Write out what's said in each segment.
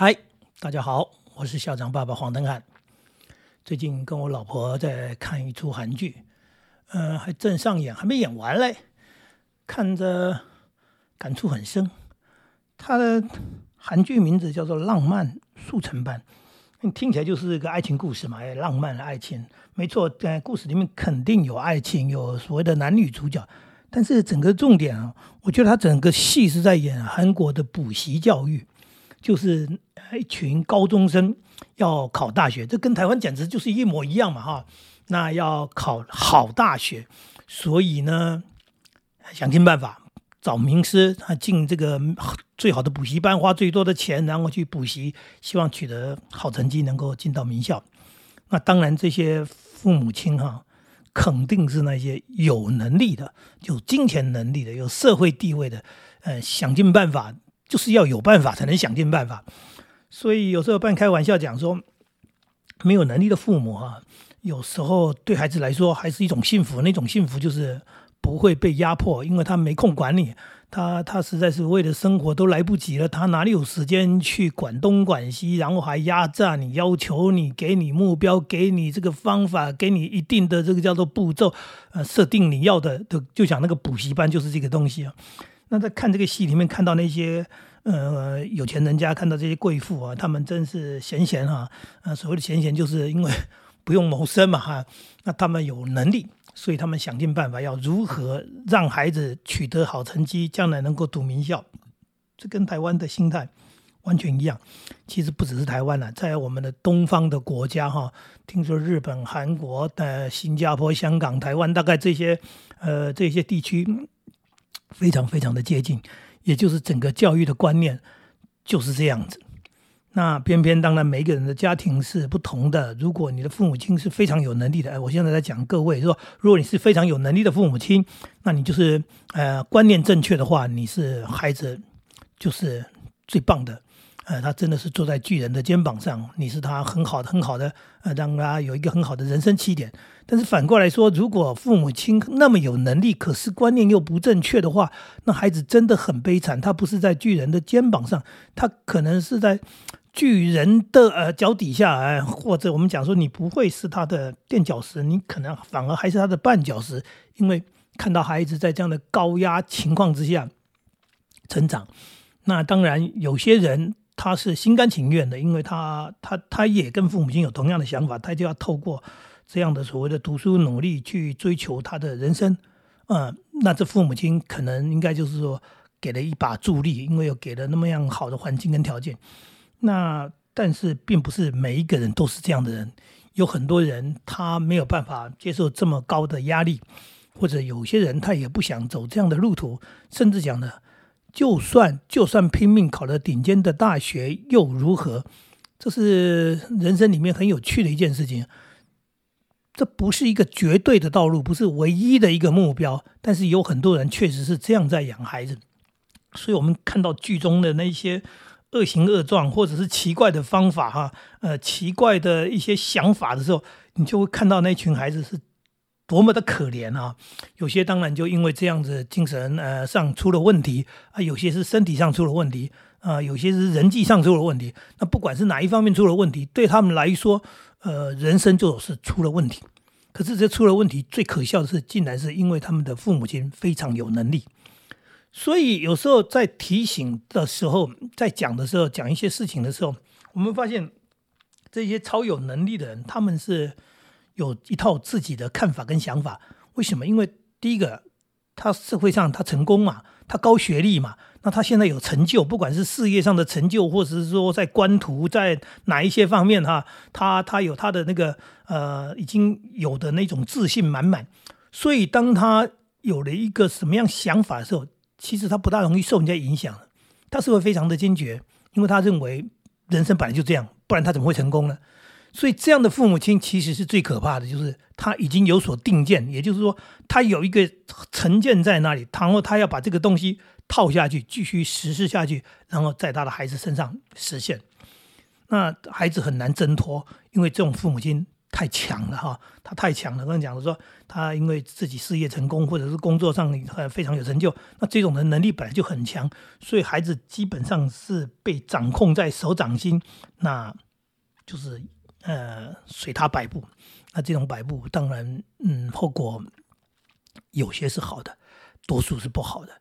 嗨，大家好，我是校长爸爸黄登汉。最近跟我老婆在看一出韩剧，呃，还正上演，还没演完嘞，看着感触很深。它的韩剧名字叫做《浪漫速成班》，听起来就是一个爱情故事嘛，浪漫的爱情，没错，在故事里面肯定有爱情，有所谓的男女主角。但是整个重点啊，我觉得他整个戏是在演韩国的补习教育。就是一群高中生要考大学，这跟台湾简直就是一模一样嘛哈。那要考好大学，所以呢，想尽办法找名师，他进这个最好的补习班，花最多的钱，然后去补习，希望取得好成绩，能够进到名校。那当然，这些父母亲哈，肯定是那些有能力的、有金钱能力的、有社会地位的，呃，想尽办法。就是要有办法才能想尽办法，所以有时候半开玩笑讲说，没有能力的父母啊，有时候对孩子来说还是一种幸福。那种幸福就是不会被压迫，因为他没空管你，他他实在是为了生活都来不及了，他哪里有时间去管东管西，然后还压榨你，要求你，给你目标，给你这个方法，给你一定的这个叫做步骤，呃，设定你要的，就就讲那个补习班就是这个东西啊。那在看这个戏里面，看到那些呃有钱人家，看到这些贵妇啊，他们真是闲闲哈，呃，所谓的闲闲，就是因为 不用谋生嘛哈。那他们有能力，所以他们想尽办法要如何让孩子取得好成绩，将来能够读名校。这跟台湾的心态完全一样。其实不只是台湾了，在我们的东方的国家哈，听说日本、韩国的新加坡、香港、台湾，大概这些呃这些地区。非常非常的接近，也就是整个教育的观念就是这样子。那偏偏当然每个人的家庭是不同的。如果你的父母亲是非常有能力的，哎，我现在在讲各位说，如果你是非常有能力的父母亲，那你就是呃观念正确的话，你是孩子就是最棒的。呃，他真的是坐在巨人的肩膀上，你是他很好的、很好的，呃，让他有一个很好的人生起点。但是反过来说，如果父母亲那么有能力，可是观念又不正确的话，那孩子真的很悲惨。他不是在巨人的肩膀上，他可能是在巨人的呃脚底下，哎，或者我们讲说，你不会是他的垫脚石，你可能反而还是他的绊脚石，因为看到孩子在这样的高压情况之下成长，那当然有些人。他是心甘情愿的，因为他他他也跟父母亲有同样的想法，他就要透过这样的所谓的读书努力去追求他的人生，嗯，那这父母亲可能应该就是说给了一把助力，因为有给了那么样好的环境跟条件。那但是并不是每一个人都是这样的人，有很多人他没有办法接受这么高的压力，或者有些人他也不想走这样的路途，甚至讲呢。就算就算拼命考了顶尖的大学又如何？这是人生里面很有趣的一件事情。这不是一个绝对的道路，不是唯一的一个目标。但是有很多人确实是这样在养孩子。所以我们看到剧中的那些恶行恶状，或者是奇怪的方法，哈，呃，奇怪的一些想法的时候，你就会看到那群孩子是。多么的可怜啊！有些当然就因为这样子精神呃上出了问题啊，有些是身体上出了问题啊，有些是人际上出了问题。那不管是哪一方面出了问题，对他们来说，呃，人生就是出了问题。可是这出了问题，最可笑的是，竟然是因为他们的父母亲非常有能力。所以有时候在提醒的时候，在讲的时候，讲一些事情的时候，我们发现这些超有能力的人，他们是。有一套自己的看法跟想法，为什么？因为第一个，他社会上他成功嘛，他高学历嘛，那他现在有成就，不管是事业上的成就，或者是说在官途，在哪一些方面哈，他他有他的那个呃，已经有的那种自信满满，所以当他有了一个什么样想法的时候，其实他不大容易受人家影响，他是会非常的坚决，因为他认为人生本来就这样，不然他怎么会成功呢？所以这样的父母亲其实是最可怕的，就是他已经有所定见，也就是说他有一个成见在那里，倘若他要把这个东西套下去，继续实施下去，然后在他的孩子身上实现。那孩子很难挣脱，因为这种父母亲。太强了哈，他太强了。刚才讲的说，他因为自己事业成功，或者是工作上非常有成就，那这种人能力本来就很强，所以孩子基本上是被掌控在手掌心，那就是呃随他摆布。那这种摆布，当然嗯后果有些是好的，多数是不好的。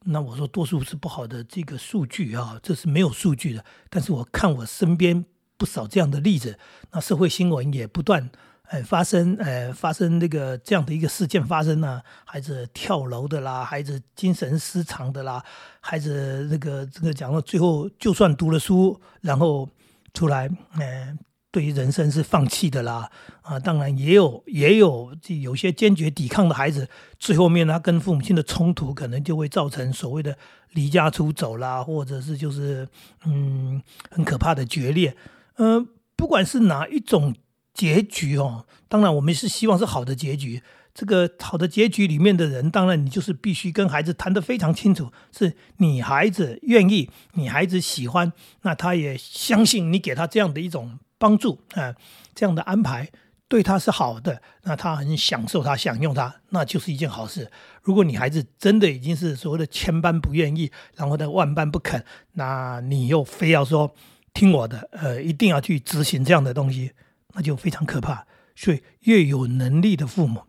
那我说多数是不好的这个数据啊，这是没有数据的。但是我看我身边。不少这样的例子，那社会新闻也不断，呃发生，呃发生那个这样的一个事件发生呢，孩子跳楼的啦，孩子精神失常的啦，孩子这个这个讲到最后，就算读了书，然后出来，呃，对于人生是放弃的啦，啊，当然也有也有有些坚决抵抗的孩子，最后面他跟父母亲的冲突，可能就会造成所谓的离家出走啦，或者是就是嗯很可怕的决裂。呃，不管是哪一种结局哦，当然我们是希望是好的结局。这个好的结局里面的人，当然你就是必须跟孩子谈得非常清楚，是你孩子愿意，你孩子喜欢，那他也相信你给他这样的一种帮助啊，这样的安排对他是好的，那他很享受，他享用他，那就是一件好事。如果你孩子真的已经是所谓的千般不愿意，然后呢万般不肯，那你又非要说。听我的，呃，一定要去执行这样的东西，那就非常可怕。所以，越有能力的父母，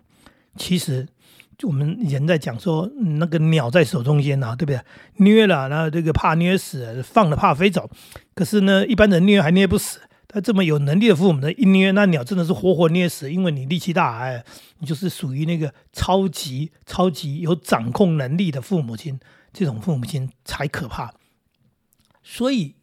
其实我们人在讲说，那个鸟在手中间啊，对不对？虐了，然后这个怕虐死，放了怕飞走。可是呢，一般人虐还虐不死，他这么有能力的父母呢，一捏那鸟真的是活活捏死，因为你力气大，哎，你就是属于那个超级超级有掌控能力的父母亲，这种父母亲才可怕。所以。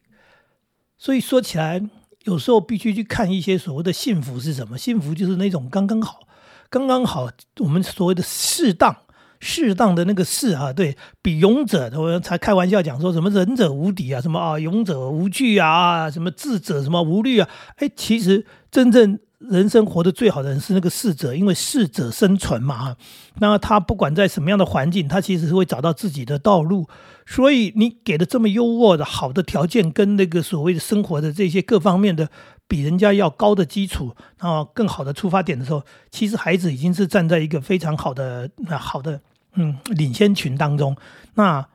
所以说起来，有时候必须去看一些所谓的幸福是什么？幸福就是那种刚刚好，刚刚好。我们所谓的适当、适当的那个适啊，对比勇者，我才开玩笑讲说什么仁者无敌啊，什么啊勇者无惧啊，什么智者什么无虑啊。哎，其实真正。人生活得最好的人是那个适者，因为适者生存嘛哈。那他不管在什么样的环境，他其实是会找到自己的道路。所以你给的这么优渥的好的条件，跟那个所谓的生活的这些各方面的比人家要高的基础，然后更好的出发点的时候，其实孩子已经是站在一个非常好的、好的嗯领先群当中。那。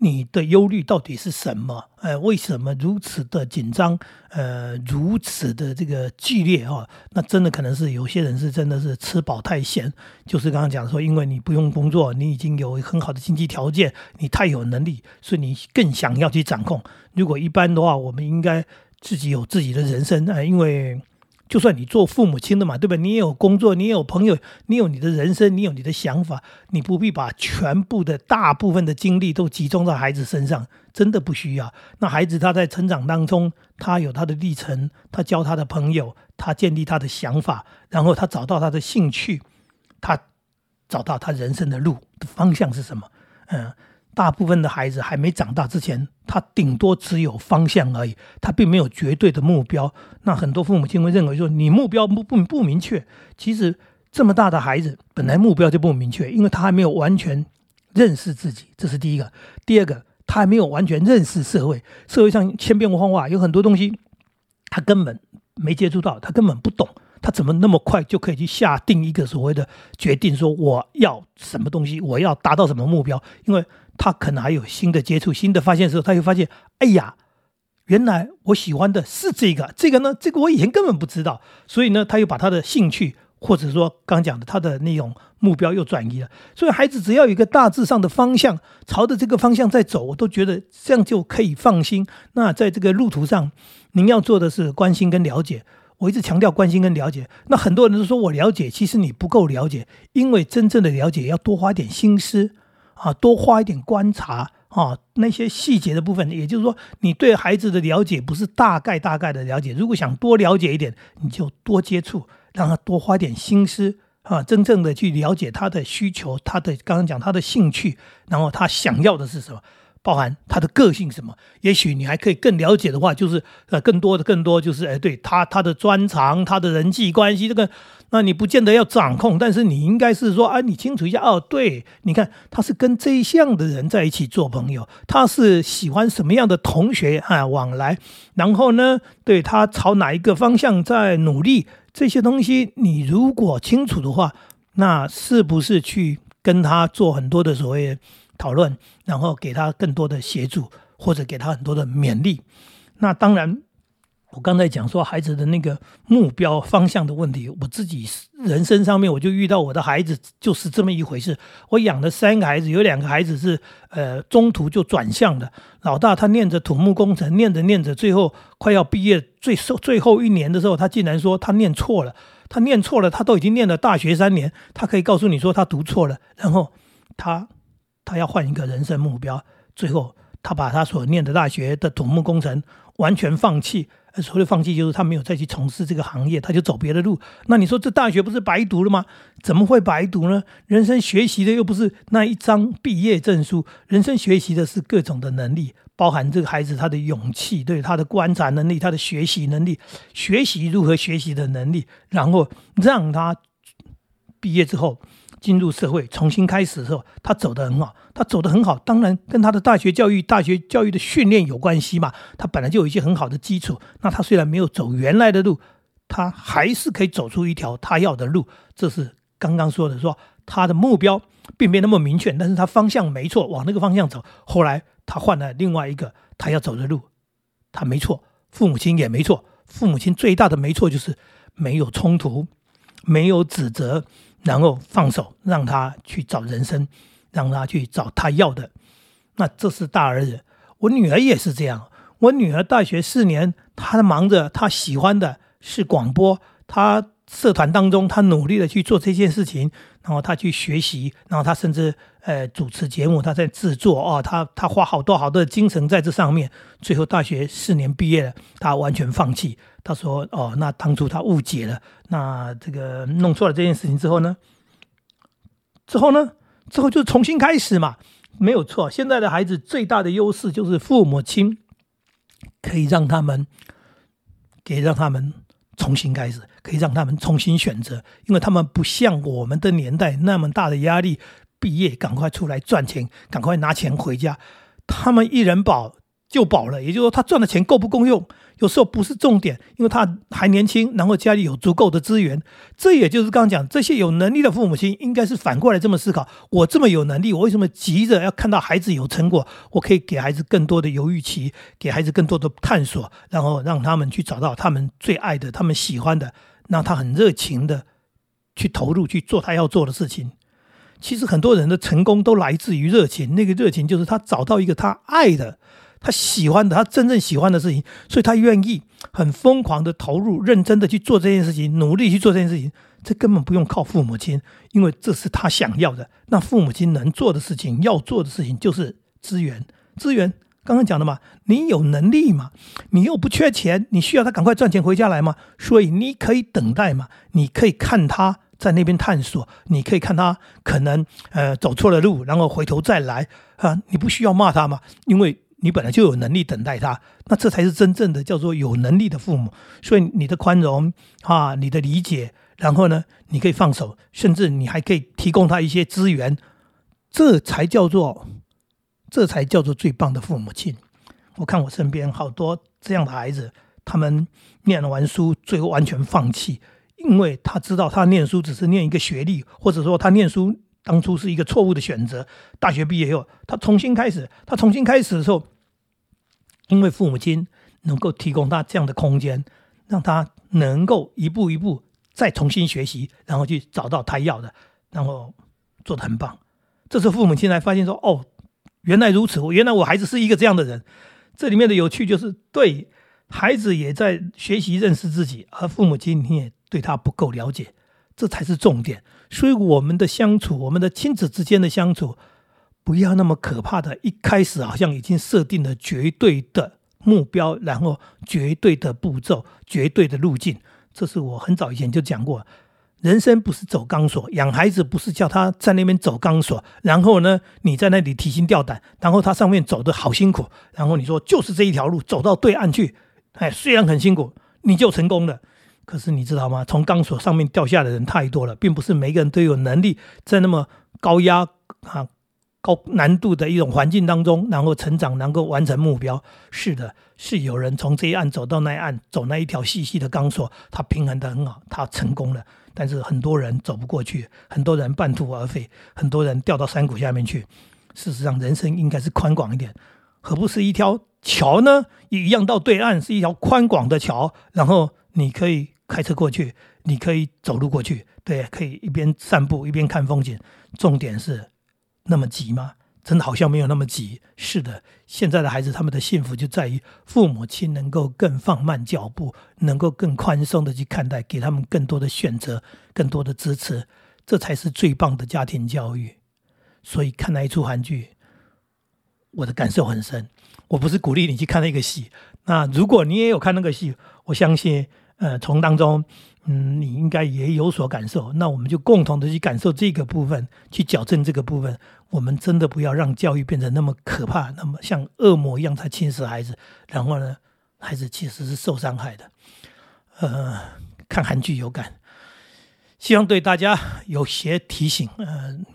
你的忧虑到底是什么？呃，为什么如此的紧张？呃，如此的这个剧烈哈？那真的可能是有些人是真的是吃饱太闲，就是刚刚讲说，因为你不用工作，你已经有很好的经济条件，你太有能力，所以你更想要去掌控。如果一般的话，我们应该自己有自己的人生啊，因为。就算你做父母亲的嘛，对吧？你也有工作，你也有朋友，你有你的人生，你有你的想法，你不必把全部的大部分的精力都集中在孩子身上，真的不需要。那孩子他在成长当中，他有他的历程，他交他的朋友，他建立他的想法，然后他找到他的兴趣，他找到他人生的路的方向是什么？嗯。大部分的孩子还没长大之前，他顶多只有方向而已，他并没有绝对的目标。那很多父母亲会认为说，你目标不不不明确。其实这么大的孩子，本来目标就不明确，因为他还没有完全认识自己，这是第一个。第二个，他还没有完全认识社会，社会上千变万化，有很多东西他根本没接触到，他根本不懂，他怎么那么快就可以去下定一个所谓的决定，说我要什么东西，我要达到什么目标？因为他可能还有新的接触、新的发现的时候，他会发现，哎呀，原来我喜欢的是这个，这个呢，这个我以前根本不知道。所以呢，他又把他的兴趣，或者说刚讲的他的那种目标又转移了。所以孩子只要有一个大致上的方向，朝着这个方向在走，我都觉得这样就可以放心。那在这个路途上，您要做的是关心跟了解。我一直强调关心跟了解。那很多人都说我了解，其实你不够了解，因为真正的了解要多花点心思。啊，多花一点观察啊，那些细节的部分，也就是说，你对孩子的了解不是大概大概的了解。如果想多了解一点，你就多接触，让他多花点心思啊，真正的去了解他的需求，他的刚刚讲他的兴趣，然后他想要的是什么，包含他的个性什么。也许你还可以更了解的话，就是呃，更多的更多就是哎，对他他的专长，他的人际关系这个。那你不见得要掌控，但是你应该是说，啊，你清楚一下哦。对，你看他是跟这一项的人在一起做朋友，他是喜欢什么样的同学啊往来，然后呢，对他朝哪一个方向在努力，这些东西你如果清楚的话，那是不是去跟他做很多的所谓讨论，然后给他更多的协助，或者给他很多的勉励？那当然。我刚才讲说孩子的那个目标方向的问题，我自己人生上面我就遇到我的孩子就是这么一回事。我养的三个孩子，有两个孩子是呃中途就转向的。老大他念着土木工程，念着念着，最后快要毕业最最后一年的时候，他竟然说他念错了。他念错了，他都已经念了大学三年，他可以告诉你说他读错了。然后他他要换一个人生目标，最后他把他所念的大学的土木工程完全放弃。所谓放弃就是他没有再去从事这个行业，他就走别的路。那你说这大学不是白读了吗？怎么会白读呢？人生学习的又不是那一张毕业证书，人生学习的是各种的能力，包含这个孩子他的勇气，对他的观察能力，他的学习能力，学习如何学习的能力，然后让他毕业之后。进入社会重新开始的时候，他走得很好，他走得很好，当然跟他的大学教育、大学教育的训练有关系嘛。他本来就有一些很好的基础，那他虽然没有走原来的路，他还是可以走出一条他要的路。这是刚刚说的，说他的目标并没那么明确，但是他方向没错，往那个方向走。后来他换了另外一个他要走的路，他没错，父母亲也没错，父母亲最大的没错就是没有冲突，没有指责。然后放手，让他去找人生，让他去找他要的。那这是大儿子，我女儿也是这样。我女儿大学四年，她忙着，她喜欢的是广播，她社团当中，他努力的去做这件事情，然后他去学习，然后他甚至呃主持节目，他在制作哦，他他花好多好多的精神在这上面。最后大学四年毕业了，他完全放弃。他说：“哦，那当初他误解了，那这个弄错了这件事情之后呢？之后呢？之后就重新开始嘛，没有错。现在的孩子最大的优势就是父母亲可以让他们，可以让他们重新开始，可以让他们重新选择，因为他们不像我们的年代那么大的压力，毕业赶快出来赚钱，赶快拿钱回家，他们一人保。”就饱了，也就是说，他赚的钱够不够用？有时候不是重点，因为他还年轻，然后家里有足够的资源。这也就是刚刚讲，这些有能力的父母亲应该是反过来这么思考：我这么有能力，我为什么急着要看到孩子有成果？我可以给孩子更多的犹豫期，给孩子更多的探索，然后让他们去找到他们最爱的、他们喜欢的，让他很热情的去投入去做他要做的事情。其实很多人的成功都来自于热情，那个热情就是他找到一个他爱的。他喜欢的，他真正喜欢的事情，所以他愿意很疯狂的投入、认真的去做这件事情，努力去做这件事情。这根本不用靠父母亲，因为这是他想要的。那父母亲能做的事情、要做的事情就是资源。资源刚刚讲的嘛，你有能力嘛，你又不缺钱，你需要他赶快赚钱回家来嘛，所以你可以等待嘛，你可以看他在那边探索，你可以看他可能呃走错了路，然后回头再来啊，你不需要骂他嘛，因为。你本来就有能力等待他，那这才是真正的叫做有能力的父母。所以你的宽容啊，你的理解，然后呢，你可以放手，甚至你还可以提供他一些资源，这才叫做，这才叫做最棒的父母亲。我看我身边好多这样的孩子，他们念完书，最后完全放弃，因为他知道他念书只是念一个学历，或者说他念书。当初是一个错误的选择。大学毕业以后，他重新开始。他重新开始的时候，因为父母亲能够提供他这样的空间，让他能够一步一步再重新学习，然后去找到他要的，然后做的很棒。这时候父母亲才发现说：“哦，原来如此！我原来我孩子是一个这样的人。”这里面的有趣就是，对孩子也在学习认识自己，而父母亲你也对他不够了解。这才是重点，所以我们的相处，我们的亲子之间的相处，不要那么可怕的。一开始好像已经设定了绝对的目标，然后绝对的步骤、绝对的路径。这是我很早以前就讲过，人生不是走钢索，养孩子不是叫他在那边走钢索，然后呢你在那里提心吊胆，然后他上面走的好辛苦，然后你说就是这一条路走到对岸去，哎，虽然很辛苦，你就成功了。可是你知道吗？从钢索上面掉下的人太多了，并不是每个人都有能力在那么高压啊、高难度的一种环境当中，然后成长，能够完成目标。是的，是有人从这一岸走到那一岸，走那一条细细的钢索，他平衡的很好，他成功了。但是很多人走不过去，很多人半途而废，很多人掉到山谷下面去。事实上，人生应该是宽广一点，何不是一条桥呢？一样到对岸是一条宽广的桥，然后你可以开车过去，你可以走路过去，对，可以一边散步一边看风景。重点是。那么急吗？真的好像没有那么急。是的，现在的孩子他们的幸福就在于父母亲能够更放慢脚步，能够更宽松的去看待，给他们更多的选择，更多的支持，这才是最棒的家庭教育。所以看那一出韩剧，我的感受很深。我不是鼓励你去看那个戏，那如果你也有看那个戏，我相信，呃，从当中。嗯，你应该也有所感受。那我们就共同的去感受这个部分，去矫正这个部分。我们真的不要让教育变成那么可怕，那么像恶魔一样在侵蚀孩子。然后呢，孩子其实是受伤害的。呃，看韩剧有感，希望对大家有些提醒。嗯，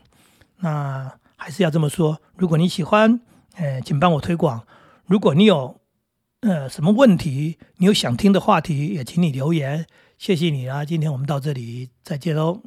那还是要这么说。如果你喜欢，呃，请帮我推广。如果你有呃什么问题，你有想听的话题，也请你留言。谢谢你啊！今天我们到这里，再见喽。